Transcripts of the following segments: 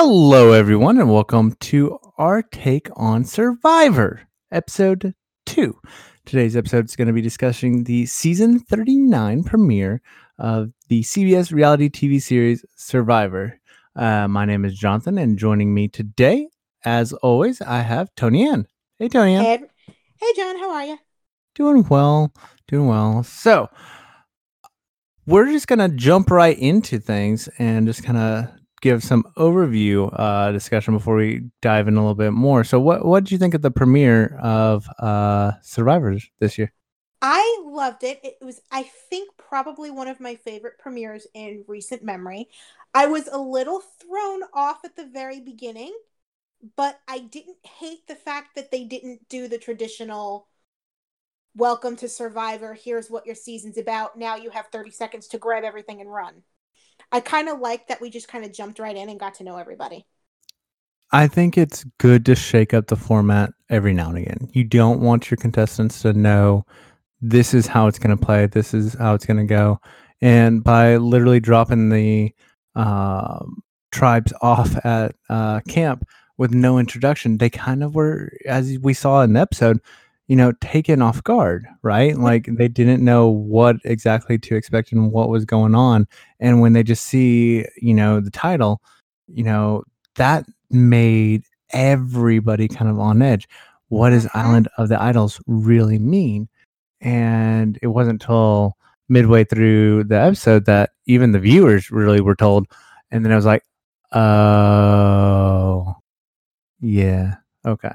Hello, everyone, and welcome to our take on Survivor, episode two. Today's episode is going to be discussing the season 39 premiere of the CBS reality TV series Survivor. Uh, my name is Jonathan, and joining me today, as always, I have Tony Ann. Hey, Tony Ann. Hey, hey, John, how are you? Doing well, doing well. So, we're just going to jump right into things and just kind of give some overview uh, discussion before we dive in a little bit more. So, what what did you think of the premiere of uh, Survivors this year? I loved it. It was, I think, probably one of my favorite premieres in recent memory. I was a little thrown off at the very beginning, but I didn't hate the fact that they didn't do the traditional welcome to Survivor. Here's what your season's about. Now you have 30 seconds to grab everything and run. I kind of like that we just kind of jumped right in and got to know everybody. I think it's good to shake up the format every now and again. You don't want your contestants to know this is how it's going to play, this is how it's going to go. And by literally dropping the uh, tribes off at uh, camp with no introduction, they kind of were, as we saw in the episode, you know, taken off guard, right? Like they didn't know what exactly to expect and what was going on. And when they just see, you know, the title, you know, that made everybody kind of on edge. What does Mhm. Island of the Idols really mean? And it wasn't until midway through the episode that even the viewers really were told. And then I was like, oh, yeah, okay.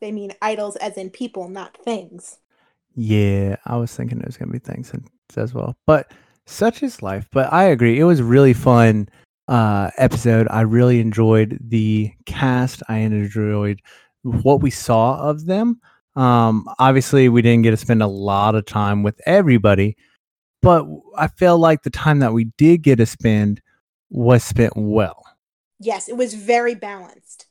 They mean idols as in people, not things. Yeah, I was thinking there's gonna be things as well, but such is life. But I agree, it was a really fun uh, episode. I really enjoyed the cast. I enjoyed what we saw of them. Um, obviously, we didn't get to spend a lot of time with everybody, but I felt like the time that we did get to spend was spent well. Yes, it was very balanced.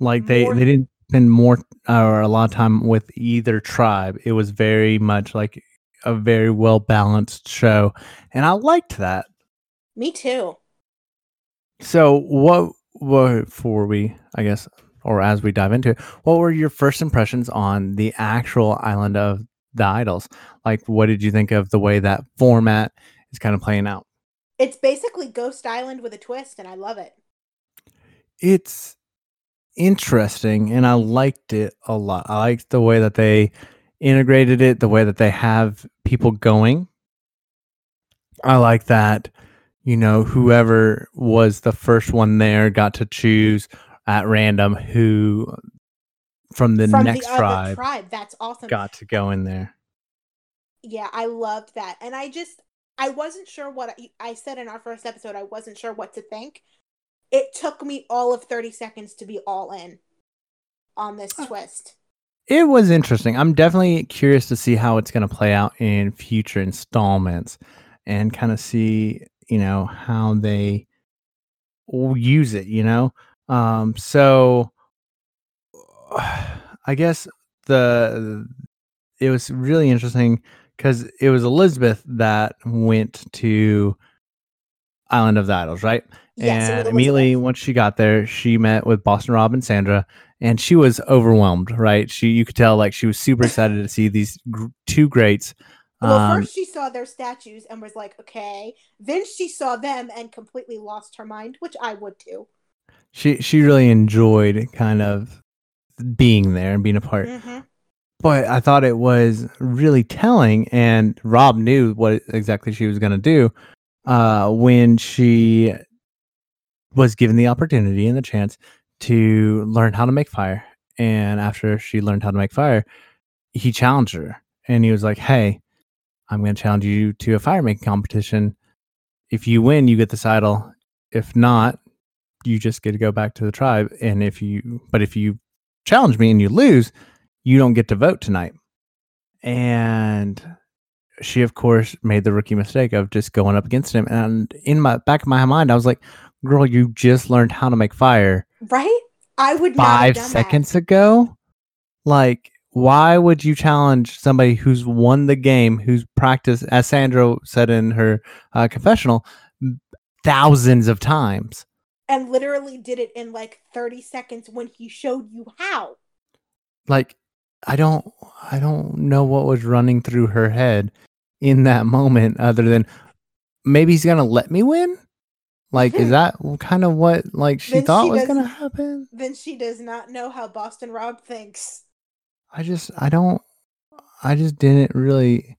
Like they More- they didn't spend more or a lot of time with either tribe. It was very much like a very well balanced show, and I liked that. Me too. So what what before we I guess or as we dive into it, what were your first impressions on the actual island of the idols? Like what did you think of the way that format is kind of playing out? It's basically Ghost Island with a twist, and I love it. It's interesting and I liked it a lot. I liked the way that they integrated it, the way that they have people going. I like that, you know, whoever was the first one there got to choose at random who from the From next the tribe tribe, that's awesome. got to go in there. Yeah, I loved that. And I just I wasn't sure what I, I said in our first episode, I wasn't sure what to think. It took me all of 30 seconds to be all in on this twist. It was interesting. I'm definitely curious to see how it's going to play out in future installments and kind of see, you know, how they use it, you know? Um, so I guess the it was really interesting because it was Elizabeth that went to Island of the Idols, right? Yes, and immediately once she got there, she met with Boston Rob and Sandra, and she was overwhelmed. Right? She you could tell like she was super excited to see these gr- two greats. Well, Um, first she saw their statues and was like, okay. Then she saw them and completely lost her mind, which I would too. she she really enjoyed kind of being there and being a part. Mhm. But I thought it was really telling, and Rob knew what exactly she was going to do uh, when she was given the opportunity and the chance to learn how to make fire. And after she learned how to make fire, he challenged her, and he was like, "Hey, I'm going to challenge you to a fire making competition. If you win, you get this idol. If not, you just get to go back to the tribe. And if you, but if you challenge me and you lose, you don't get to vote tonight. And she, of course, made the rookie mistake of just going up against him. And in my back of my mind, I was like, girl, you just learned how to make fire Right? I would not have five seconds ago. Like, why would you challenge somebody who's won the game, who's practiced, as Sandra said in her uh, confessional, thousands of times? and literally did it in like 30 seconds when he showed you how. Like I don't I don't know what was running through her head in that moment other than maybe he's to let me win? Like is that kind of what like she Then thought she was to happen? Then she does not know how Boston Rob thinks. I just I don't I just didn't really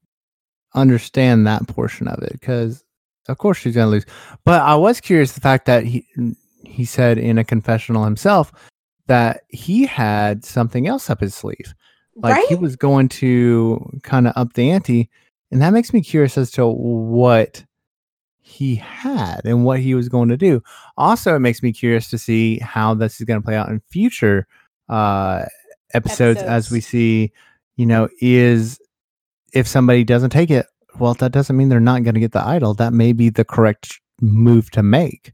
understand that portion of it because of course she's gonna lose. But I was curious the fact that he he said in a confessional himself that he had something else up his sleeve. Like right? he was going to kind of up the ante, and that makes me curious as to what he had and what he was going to do. Also, it makes me curious to see how this is going to play out in future uh, episodes, as we see. You know, is if somebody doesn't take it, well, that doesn't mean they're not going to get the idol. That may be the correct move to make,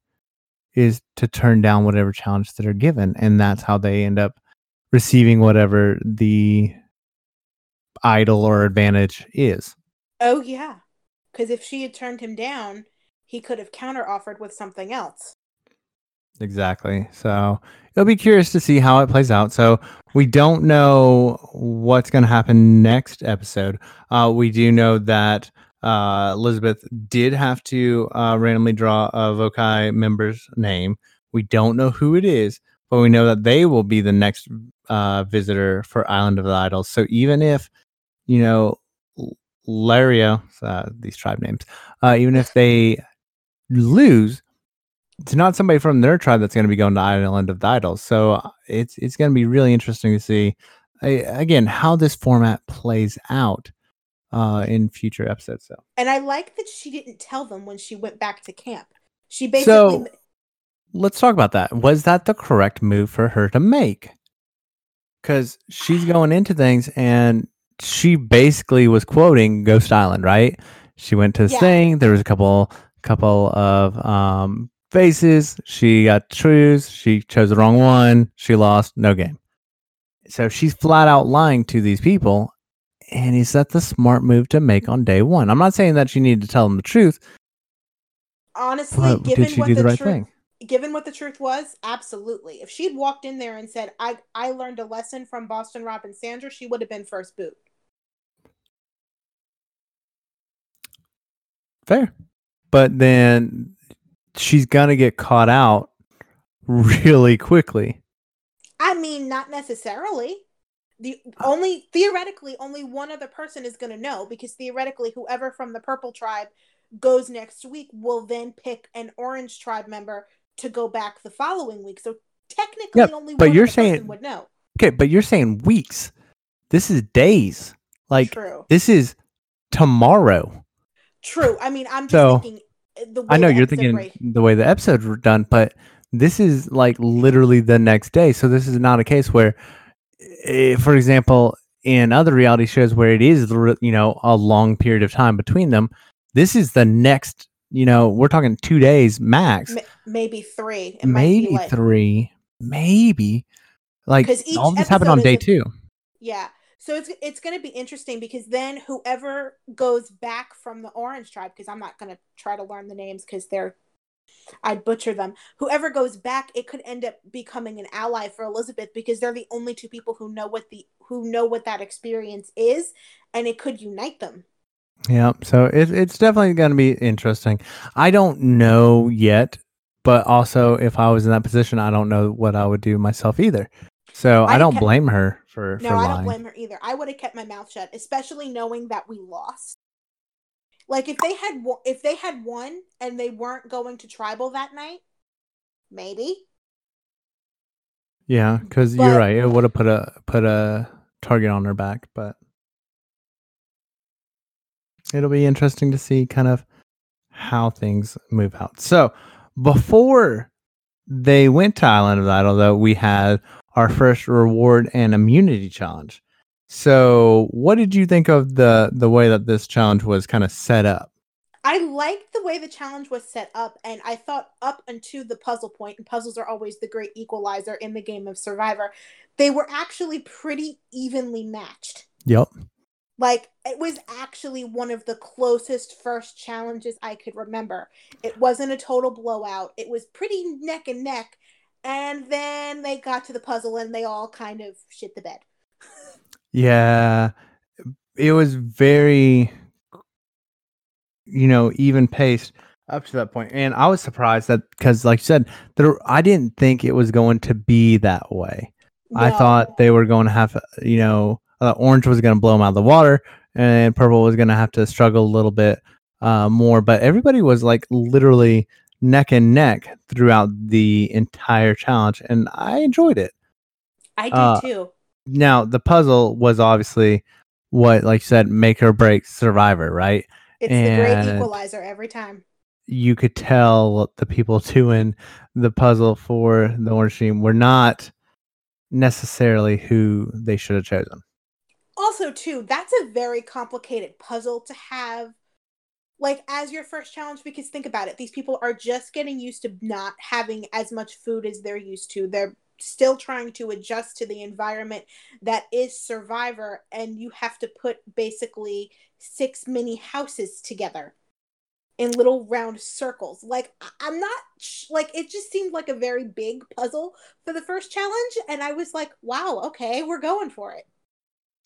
is to turn down whatever challenge that are given, and that's how they end up receiving whatever the idol or advantage is. Oh yeah. Because if she had turned him down, he could have counter offered with something else. Exactly. So it'll be curious to see how it plays out. So we don't know what's going to happen next episode. Uh, we do know that uh, Elizabeth did have to uh, randomly draw a Vokai member's name. We don't know who it is, but we know that they will be the next uh, visitor for Island of the Idols. So even if, you know, L- Lairo, uh, these tribe names, uh, even if they lose, it's not somebody from their tribe that's going to be going to Island of the Idols. So uh, it's it's going to be really interesting to see uh, again how this format plays out uh, in future episodes. So And I like that she didn't tell them when she went back to camp. She basically So- let's talk about that. Was that the correct move for her to make? Because she's going into things and she basically was quoting Ghost Island, right? She went to this Yeah. thing. There was a couple couple of um, faces. She got choose. She chose the wrong one. She lost. No game. So she's flat out lying to these people. And is that the smart move to make on day one? I'm not saying that she needed to tell them the truth, honestly, given did she what do the, the right truth, thing? Given what the truth was, absolutely. If she'd walked in there and said, "I I learned a lesson from Boston Rob and Sandra," she would have been first boot. Fair. But then she's going to get caught out really quickly. I mean, not necessarily. The uh. only theoretically only one other person is going to know because theoretically whoever from the purple tribe goes next week will then pick an orange tribe member to go back the following week. So technically Yep, only but one you're saying- would know. Okay, but you're saying weeks. This is days. Like True. this is tomorrow. True. I mean, I'm just So, thinking uh, the way I know the you're thinking break- the way the episodes were done, but this is like literally the next day. So this is not a case where, eh, for example, in other reality shows where it is you know a long period of time between them, this is the next. You know, we're talking two days max, ma- maybe three. It maybe like- three, maybe. Like each all this happened on day a- two. Yeah. So it's it's going to be interesting because then whoever goes back from the orange tribe because I'm not going to try to learn the names cuz they're I'd butcher them. Whoever goes back, it could end up becoming an ally for Elizabeth because they're the only two people who know what the who know what that experience is and it could unite them. Yeah, so it, it's definitely going to be interesting. I don't know yet, but also if I was in that position, I don't know what I would do myself either. So I, I don't ca- blame her for No, for I don't blame her either. I would have kept my mouth shut, especially knowing that we lost. Like if they had if they had won and they weren't going to tribal that night, maybe. Yeah, because you're right. It would have put a put a target on her back, but it'll be interesting to see kind of how things move out. So before they went to Island of Idol, though, we had our first reward and immunity challenge. So, what did you think of the the way that this challenge was kind of set up? I liked the way the challenge was set up, and I thought up until the puzzle point, and puzzles are always the great equalizer in the game of Survivor, they were actually pretty evenly matched. Yep. Like it was actually one of the closest first challenges I could remember. It wasn't a total blowout. It was pretty neck and neck. And then they got to the puzzle and they all kind of shit the bed. Yeah. It was very you know, even paced up to that point. And I was surprised that because like you said, there I didn't think it was going to be that way. I thought they were going to have, you know, uh, orange was going to blow them out of the water, and purple was going to have to struggle a little bit uh, more. But everybody was like literally neck and neck throughout the entire challenge, and I enjoyed it. I did Uh, too. Now the puzzle was obviously what, like you said, make or break Survivor, right? It's the great and- equalizer every time. You could tell the people doing the puzzle for the orange team were not necessarily who they should have chosen. Also, too, that's a very complicated puzzle to have. Like as your first challenge because think about it these people are just getting used to not having as much food as they're used to. They're still trying to adjust to the environment that is survivor and you have to put basically six mini houses together in little round circles. Like i'm not like it just seemed like a very big puzzle for the first challenge and i was like wow okay we're going for it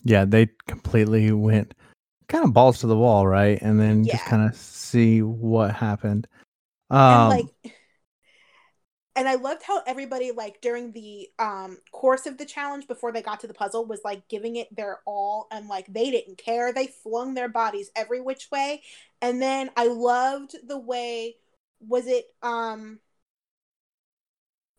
Yeah, they completely went kind of balls to the wall, right? And then just kind of see what happened. and Um, like and i loved how everybody like during the um course of the challenge before they got to the puzzle was like giving it their all and like they didn't care they flung their bodies every which way and then i loved the way was it um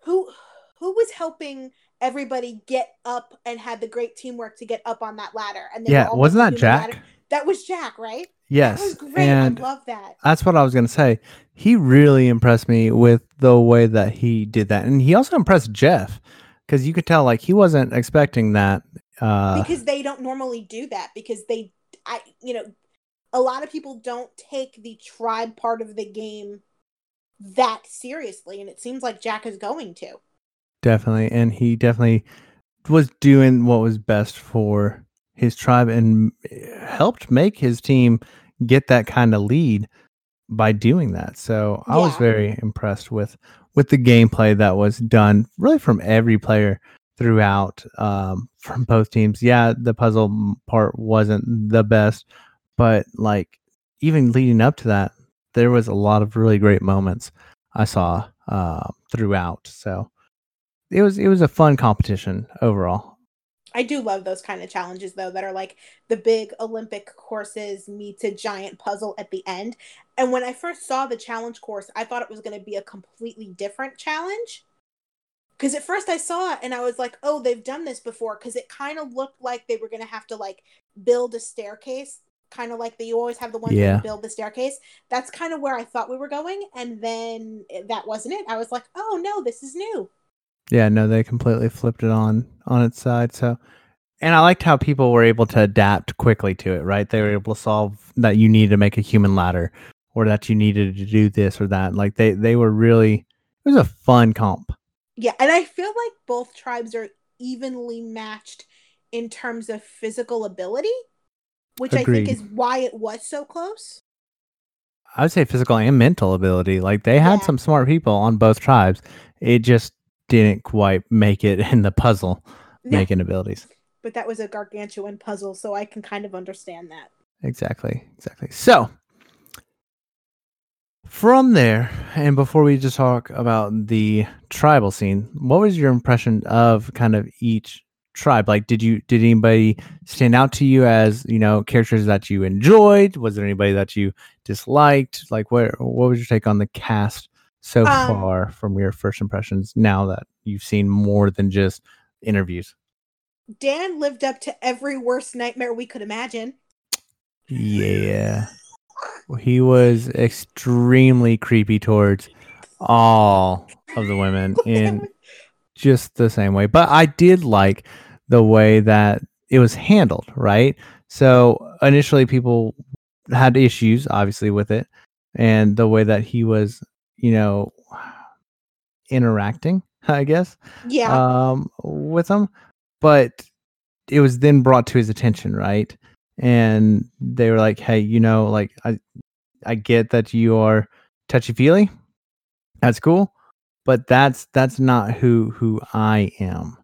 who who was helping everybody get up and had the great teamwork to get up on that ladder and yeah, wasn't that moving the ladder. Jack? that was jack right Yes, that was great and i love that that's what I was gonna say. He really impressed me with the way that he did that, and he also impressed Jeff because you could tell like he wasn't expecting that. Uh, because they don't normally do that because they i you know a lot of people don't take the tribe part of the game that seriously and it seems like jack is going to definitely, and he definitely was doing what was best for his tribe and helped make his team get that kind of lead by doing that. So I was very impressed with with the gameplay that was done really from every player throughout um, from both teams. Yeah, the puzzle part wasn't the best, but like even leading up to that, there was a lot of really great moments I saw uh, throughout. So it was it was a fun competition overall. i do love those kind of challenges though that are like the big olympic courses meets a giant puzzle at the end. And when i first saw the challenge course i thought it was going to be a completely different challenge. Because at first i saw it and i was like oh they've done this before. Because it kind of looked like they were going to have to like build a staircase kind of like that you always have the ones Yeah. you build the staircase. That's kind of where i thought we were going and then eh, that wasn't it. I was like oh no this is new Yeah, no, they completely flipped it on on its side. So, and I liked how people were able to adapt quickly to it. Right, they were able to solve that you needed to make a human ladder, or that you needed to do this or that. Like they they were really it was a fun comp. Yeah, and I feel like both tribes are evenly matched in terms of physical ability, which I think is why it was so close. I would say physical and mental ability. Like they had Yeah. some smart people on both tribes. It just didn't quite make it in the puzzle No, making abilities. but that was a gargantuan puzzle, so I can kind of understand that. Exactly. Exactly. So from there, and before we just talk about the tribal scene, what was your impression of kind of each tribe? Like did you did anybody stand out to you as, you know, characters that you enjoyed? Was there anybody that you disliked? Like what what was your take on the cast so Um, far from your first impressions now that you've seen more than just interviews? Dan lived up to every worst nightmare we could imagine. Yeah. He was extremely creepy towards all of the women in just the same way. But I did like the way that it was handled, right? So initially people had issues obviously with it and the way that he was, you know, interacting, I guess yeah, um, with them, but it was then brought to his attention, right? and they were like, "Hey, you know, like I, I get that you are touchy feely. That's cool, but that's that's not who who I am."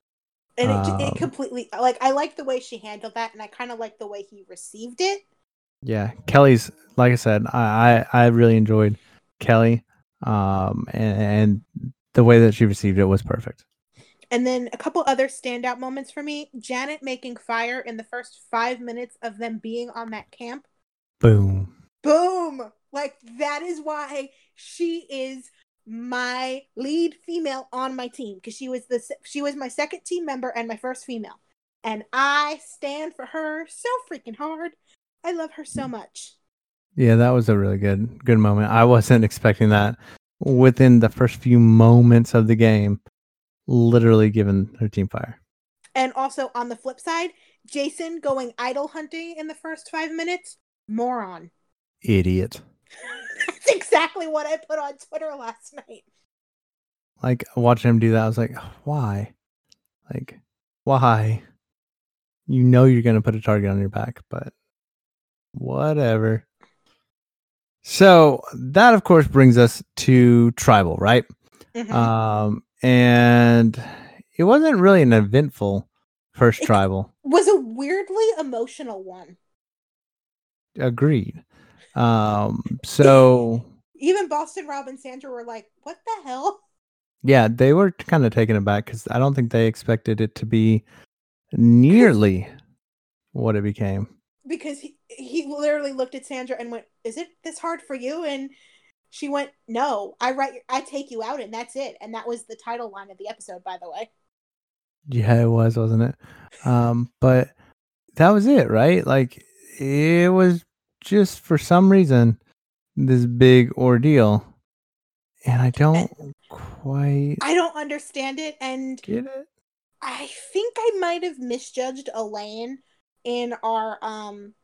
And it, Um, it completely like I like the way she handled that, and I kind of like the way he received it. Yeah, Kellee's like I said, I I, I really enjoyed Kelly, um, and, and the way that she received it was perfect. And then a couple other standout moments for me: Janet making fire in the first five minutes of them being on that camp. Boom. Boom! Like that is why she is my lead female on my team because she was the she was my second team member and my first female, and I stand for her so freaking hard. I love her so much. Yeah, that was a really good good moment. I wasn't expecting that within the first few moments of the game, literally giving her team fire. And also on the flip side, Jason going idol hunting in the first five minutes, moron. Idiot. That's exactly what I put on Twitter last night. Like watching him do that, I was like, why? Like, why? You know you're gonna put a target on your back, but whatever. So that of course brings us to tribal, right? Mhm. Um, and it wasn't really an eventful first It- tribal. Was a weirdly emotional one. Agreed. Um, so Even Boston Rob and Sandra were like, "What the hell?" yeah, they were kind of taken aback because I don't think they expected it to be nearly what it became. Because he he literally looked at Sandra and went, "Is it this hard for you?" And she went, "No, I write, I take you out, and that's it." And that was the title line of the episode, by the way. Yeah, it was, wasn't it? Um, but that was it, right? Like it was just for some reason this big ordeal, and I don't quite I don't understand it, and get it. I think I might have misjudged Elaine in our um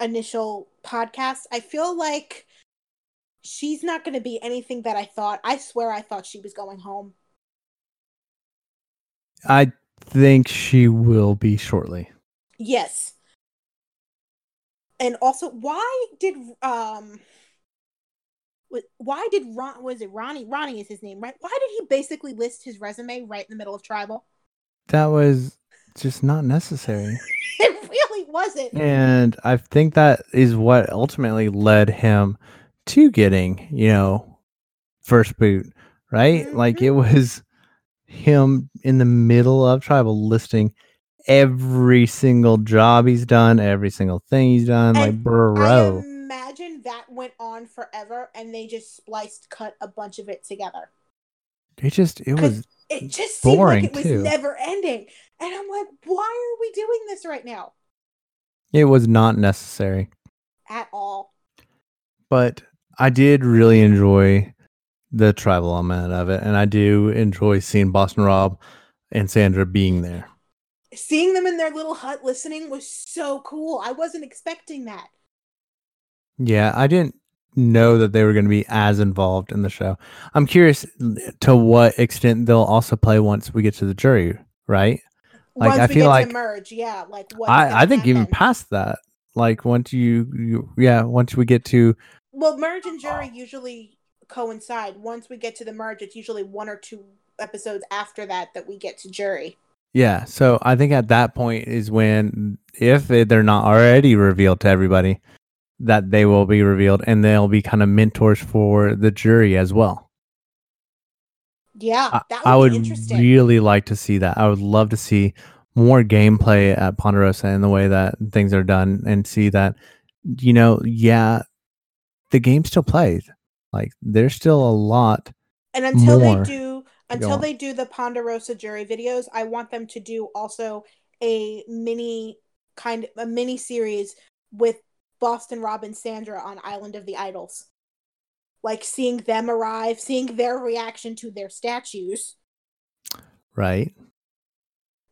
initial podcast. I feel like she's not going to be anything that I thought. I swear I thought she was going home. I think she will be shortly. Yes. And also, why did um why did Ron was it Ronnie? Ronnie is his name, right? Why did he basically list his resume right in the middle of tribal? That was just not necessary. Wasn't. And I think that is what ultimately led him to getting, you know, first boot, right? Mm-hmm. Like it was him in the middle of tribal listing every single job he's done, every single thing he's done. like, bro. I imagine that went on forever and they just spliced cut a bunch of it together. It just, it was, It just seemed Boring, like it was too. never ending. And I'm like, why are we doing this right now? It was not necessary. At all. But I did really enjoy the tribal element of it. And I do enjoy seeing Boston Rob and Sandra being there. Seeing them in their little hut listening was so cool. I wasn't expecting that. Yeah, I didn't know that they were going to be as involved in the show. I'm curious to what extent they'll also play once we get to the jury, right? Like, Once I we feel get like- to merge, yeah, like what I, I think even past that, like once you, you, yeah, once we get to, Well, merge and jury usually coincide. Once we get to the merge, it's usually one or two episodes after that that we get to jury. yeah. So I think at that point is when, if they're not already revealed to everybody, that they will be revealed and they'll be kind of mentors for the jury as well. Yeah, would, I would really like to see that. I would love to see more gameplay at Ponderosa and the way that things are done and see that, you know, yeah, the game still plays. Like there's still a lot. and until they do, until they do the Ponderosa jury videos, I want them to do also a mini kind of a mini series with Boston Rob and Sandra on Island of the Idols. Like seeing them arrive, seeing their reaction to their statues. Right.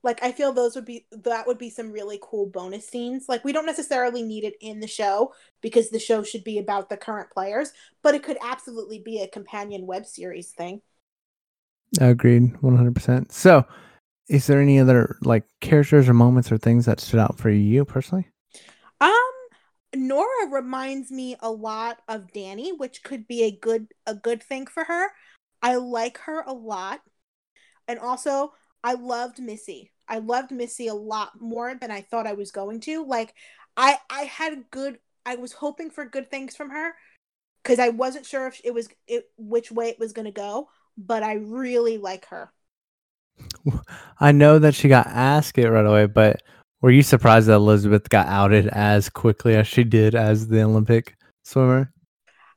like i feel those would be that would be some really cool bonus scenes like we don't necessarily need it in the show because the show should be about the current players but it could absolutely be a companion web series thing Agreed. 100%. So is there any other like characters or moments or things that stood out for you personally? Noura reminds me a lot of Danny, which could be a good a good thing for her. I like her a lot. And also, I loved Missy. I loved Missy a lot more than I thought I was going to. Like I I had good I was hoping for good things from her cuz I wasn't sure if it was it, which way it was going to go, but I really like her. I know that she got asked it right away, but were you surprised that Elizabeth got outed as quickly as she did as the Olympic swimmer?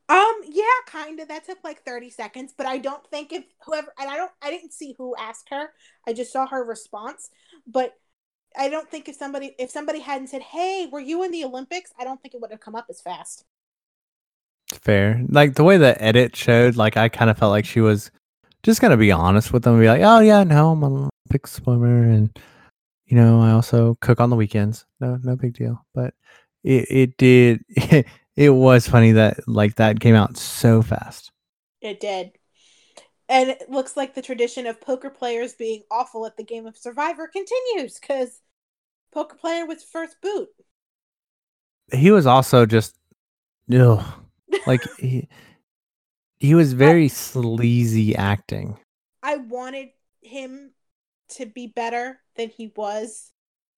Um, yeah, kind of. That took like 30 seconds, but I don't think if whoever and I don't I didn't see who asked her. I just saw her response, but I don't think if somebody if somebody hadn't said, "Hey, were you in the Olympics?" I don't think it would have come up as fast. Fair. Like the way the edit showed, like I kind of felt like she was just gonna be honest with them and be like, "Oh yeah, no, I'm an Olympic swimmer, and you know, I also cook on the weekends. No, no big deal." But it it did it, it was funny that like that came out so fast. It did. And it looks like the tradition of poker players being awful at the game of Survivor continues because poker player was first boot. He was also just, ugh, like he, he was very I, sleazy acting. I wanted him to be better than he was.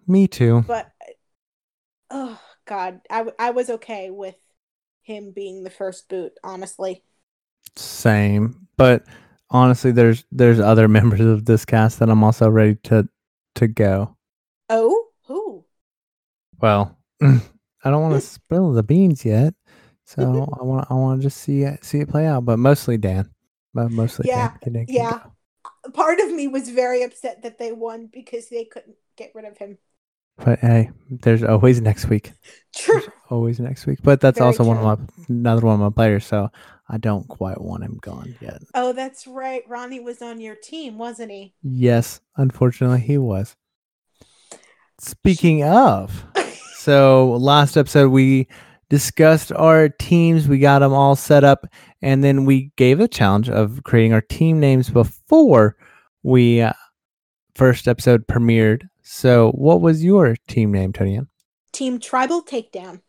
Me too. But oh god, I I was okay with him being the first boot, honestly. Same, but honestly, there's there's other members of this cast that I'm also ready to to go. Oh, who? Well, I don't want to spill the beans yet, so I want I want to just see it see it play out. But mostly Dan, but mostly yeah, Dan. Yeah. Go. Part of me was very upset that they won because they couldn't get rid of him. But hey, there's always next week. True. There's always next week. But that's Very also true. one of my another one of my players, so I don't quite want him gone yet. Oh, that's right. Ronnie was on your team, wasn't he? Yes, unfortunately he was. Speaking of, so last episode we discussed our teams, we got them all set up, and then we gave a challenge of creating our team names before we uh, first episode premiered. So, what was your team name, Tony? Team Tribal Takedown.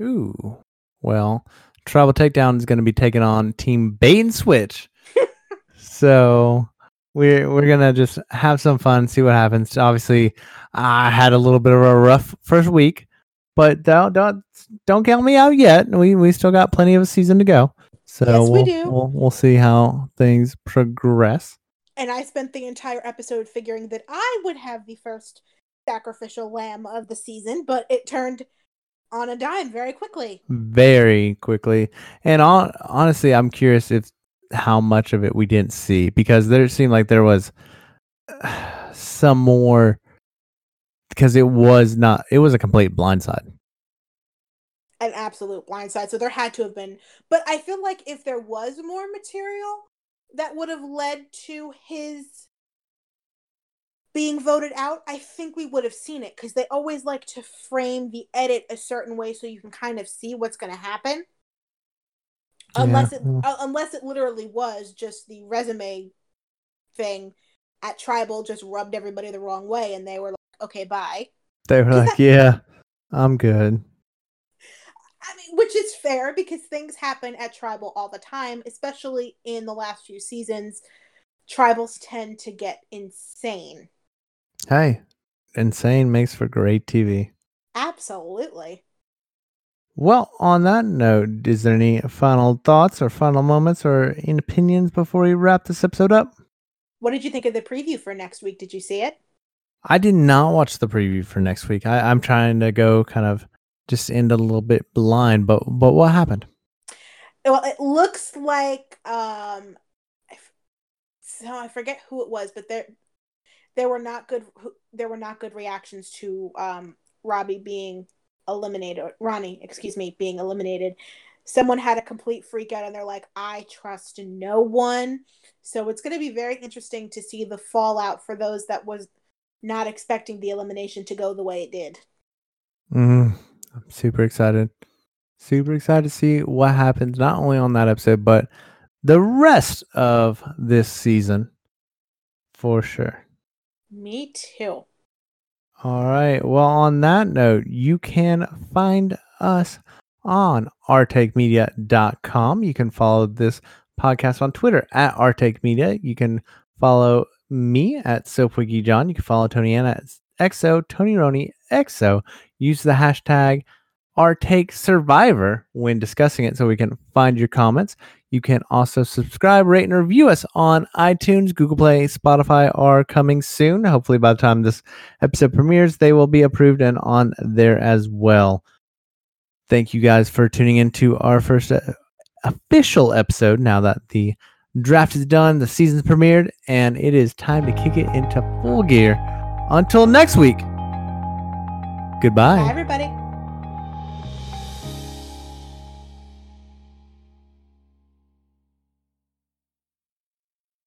Ooh. Well, Tribal Takedown is going to be taking on Team Bait and Switch. so, we're we're gonna just have some fun, see what happens. Obviously, I had a little bit of a rough first week, but don't don't don't count me out yet. We we still got plenty of a season to go. So yes, we'll, we do. We'll, we'll see how things progress and I spent the entire episode figuring that I would have the first sacrificial lamb of the season, but it turned on a dime very quickly. Very quickly. And on, honestly, I'm curious if how much of it we didn't see because there seemed like there was some more because it was not it was a complete blindside an absolute blindside so there had to have been but i feel like if there was more material that would have led to his being voted out, I think we would have seen it because they always like to frame the edit a certain way so you can kind of see what's going to happen. Yeah. Unless it uh, unless it literally was just the resume thing at tribal just rubbed everybody the wrong way and they were like, "Okay, bye." They were like, "Yeah, I'm good." I mean, which is fair because things happen at tribal all the time, especially in the last few seasons. Tribals tend to get insane. Hey, insane makes for great TV. Absolutely. Well, on that note, is there any final thoughts or final moments or opinions before we wrap this episode up? What did you think of the preview for next week? Did you see it? I did not watch the preview for next week. I, I'm trying to go kind of just end a little bit blind. But but what happened? Well, it looks like um, so I forget who it was, but there there were not good there were not good reactions to um Robbie being eliminated. Ronnie, excuse me, being eliminated. Someone had a complete freak out and they're like, I trust no one. So it's going to be very interesting to see the fallout for those that was not expecting the elimination to go the way it did. Mm, I'm super excited. Super excited to see what happens not only on that episode, but the rest of this season for sure. Me too. All right. Well, on that note, you can find us on ourtakemedia.com. You can follow this podcast on Twitter at ourtakemedia. You can follow me at SoapWikiJohn. You can follow Tony Anna at XO, Tony Roni XO. Use the hashtag our take survivor when discussing it so we can find your comments. You can also subscribe rate and review us on itunes google play spotify are coming soon. Hopefully by the time this episode premieres they will be approved and on there as well. Thank you guys for tuning into our first uh, official episode now that the draft is done the season's premiered and it is time to kick it into full gear. Until next week goodbye Bye, everybody.